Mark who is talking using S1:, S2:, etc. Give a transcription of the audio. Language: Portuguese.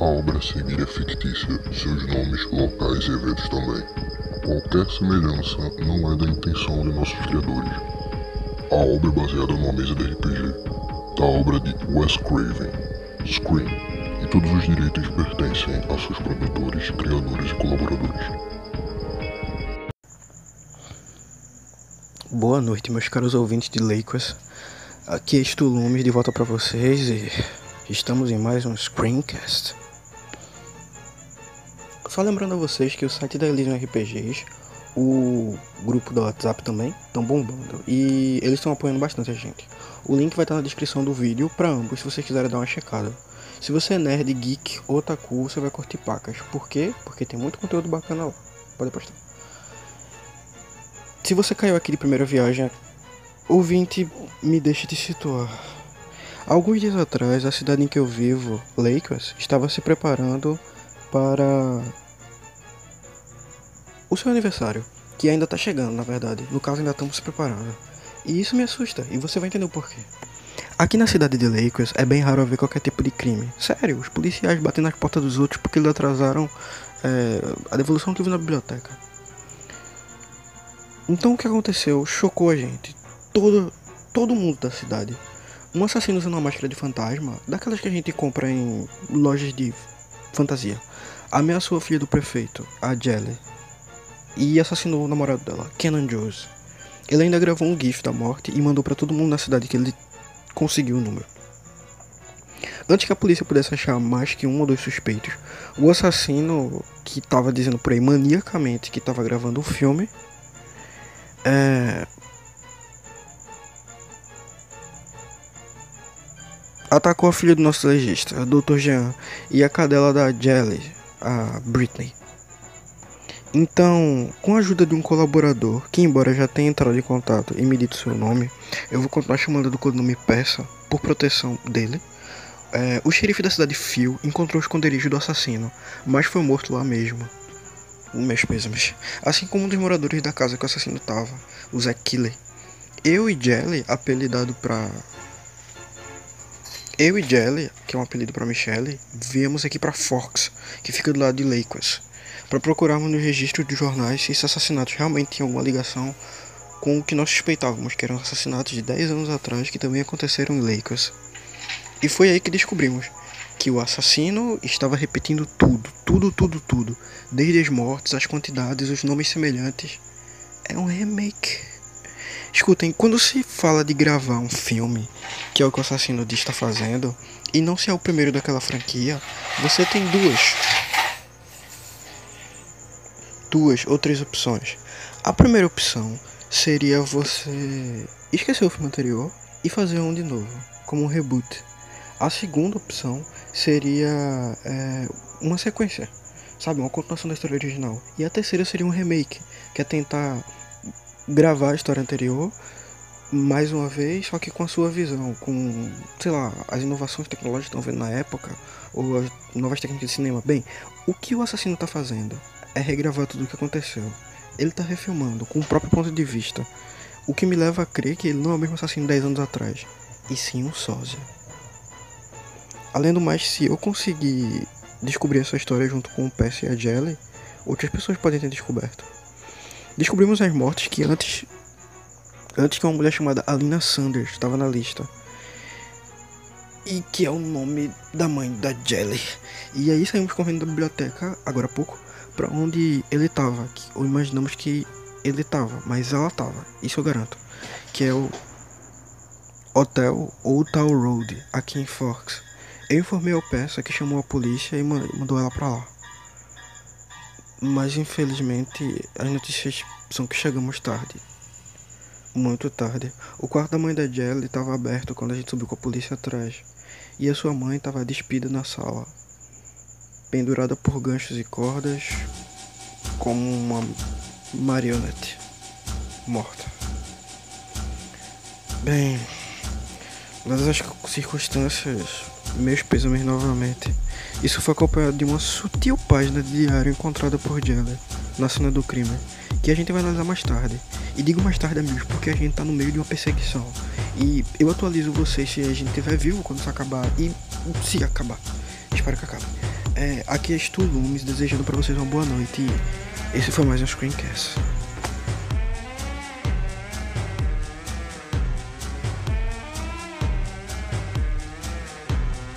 S1: A obra a seguir é fictícia, seus nomes, locais e eventos também. Qualquer semelhança não é da intenção de nossos criadores. A obra é baseada numa mesa de RPG, da obra de Wes Craven, Scream, e todos os direitos pertencem a seus produtores, criadores e colaboradores.
S2: Boa noite, meus caros ouvintes de Lakers. Aqui é Stu Lumes de volta para vocês e estamos em mais um Screencast. Só lembrando a vocês que o site da Elysium RPGs, o grupo do WhatsApp também, estão bombando e eles estão apoiando bastante a gente. O link vai estar na descrição do vídeo para ambos se vocês quiserem dar uma checada. Se você é nerd, geek ou otaku, você vai curtir pacas. Por quê? Porque tem muito conteúdo bacana lá. Pode postar. Se você caiu aqui de primeira viagem, ouvinte, me deixe te situar. Alguns dias atrás, a cidade em que eu vivo, Lakers, estava se preparando para o seu aniversário, que ainda está chegando, na verdade. No caso, ainda estamos se preparando. E isso me assusta, e você vai entender o porquê. Aqui na cidade de Lakers é bem raro ver qualquer tipo de crime. Sério, os policiais batem nas portas dos outros porque eles atrasaram é, a devolução do livro na biblioteca. Então o que aconteceu chocou a gente. Todo, todo mundo da cidade. Um assassino usando uma máscara de fantasma, daquelas que a gente compra em lojas de fantasia, ameaçou a filha do prefeito, a Jelly, e assassinou o namorado dela, Kenan Jones. Ele ainda gravou um gif da morte e mandou para todo mundo na cidade que ele conseguiu o número. Antes que a polícia pudesse achar mais que um ou dois suspeitos, o assassino que estava dizendo por aí maniacamente que estava gravando o filme é... atacou a filha do nosso legista, Dr. Jean, e a cadela da Jelly, a Britney. Então, com a ajuda de um colaborador, que embora já tenha entrado em contato e me dito seu nome, eu vou continuar chamando do codinome Peça, por proteção dele. É, o xerife da cidade Phil encontrou o esconderijo do assassino, mas foi morto lá mesmo. Meus pêsames. Assim como um dos moradores da casa que o assassino tava, o Zack Killer. Eu e Jelly, apelidado pra. Eu e Jelly, que é um apelido pra Michelle, viemos aqui pra Forks, que fica do lado de Lakers, para procurarmos nos registros de jornais se esses assassinatos realmente tinham alguma ligação com o que nós suspeitávamos, que eram assassinatos de 10 anos atrás que também aconteceram em Lakers. E foi aí que descobrimos que o assassino estava repetindo tudo, tudo, tudo, tudo, desde as mortes, as quantidades, os nomes semelhantes. É um remake. Escutem, quando se fala de gravar um filme, que é o que o assassino diz está fazendo, e não se é o primeiro daquela franquia, você tem duas. Duas ou três opções. A primeira opção seria você esquecer o filme anterior e fazer um de novo, como um reboot. A segunda opção seria é, uma sequência, sabe, uma continuação da história original. E a terceira seria um remake, que é tentar gravar a história anterior mais uma vez, só que com a sua visão, com, sei lá, as inovações tecnológicas que estão vendo na época, ou as novas técnicas de cinema. Bem, o que o assassino está fazendo é regravar tudo o que aconteceu. Ele está refilmando com o próprio ponto de vista, o que me leva a crer que ele não é o mesmo assassino 10 anos atrás, e sim um sósia. Além do mais, se eu conseguir descobrir essa história junto com o Percy e a Jelly, outras pessoas podem ter descoberto. Descobrimos as mortes que antes antes que uma mulher chamada Alina Sanders estava na lista. E que é o nome da mãe da Jelly. E aí saímos correndo da biblioteca, agora há pouco, para onde ele estava. Ou imaginamos que ele estava, mas ela estava, isso eu garanto. Que é o Hotel Old Town Road, aqui em Forks. Eu informei ao peça que chamou a polícia e mandou ela pra lá. Mas infelizmente as notícias são que chegamos tarde. Muito tarde. O quarto da mãe da Jelly estava aberto quando a gente subiu com a polícia atrás. E a sua mãe estava despida na sala. Pendurada por ganchos e cordas. Como uma marionete. Morta. Bem. Dadas as circunstâncias, meus pêsames novamente. Isso foi acompanhado de uma sutil página de diário encontrada por Jelly na cena do crime, que a gente vai analisar mais tarde. E digo mais tarde, amigos, porque a gente tá no meio de uma perseguição. E eu atualizo vocês se a gente estiver vivo quando isso acabar e se acabar. Espero que acabe. é, aqui é Stu Lumes desejando para vocês uma boa noite. E esse foi mais um Screencast.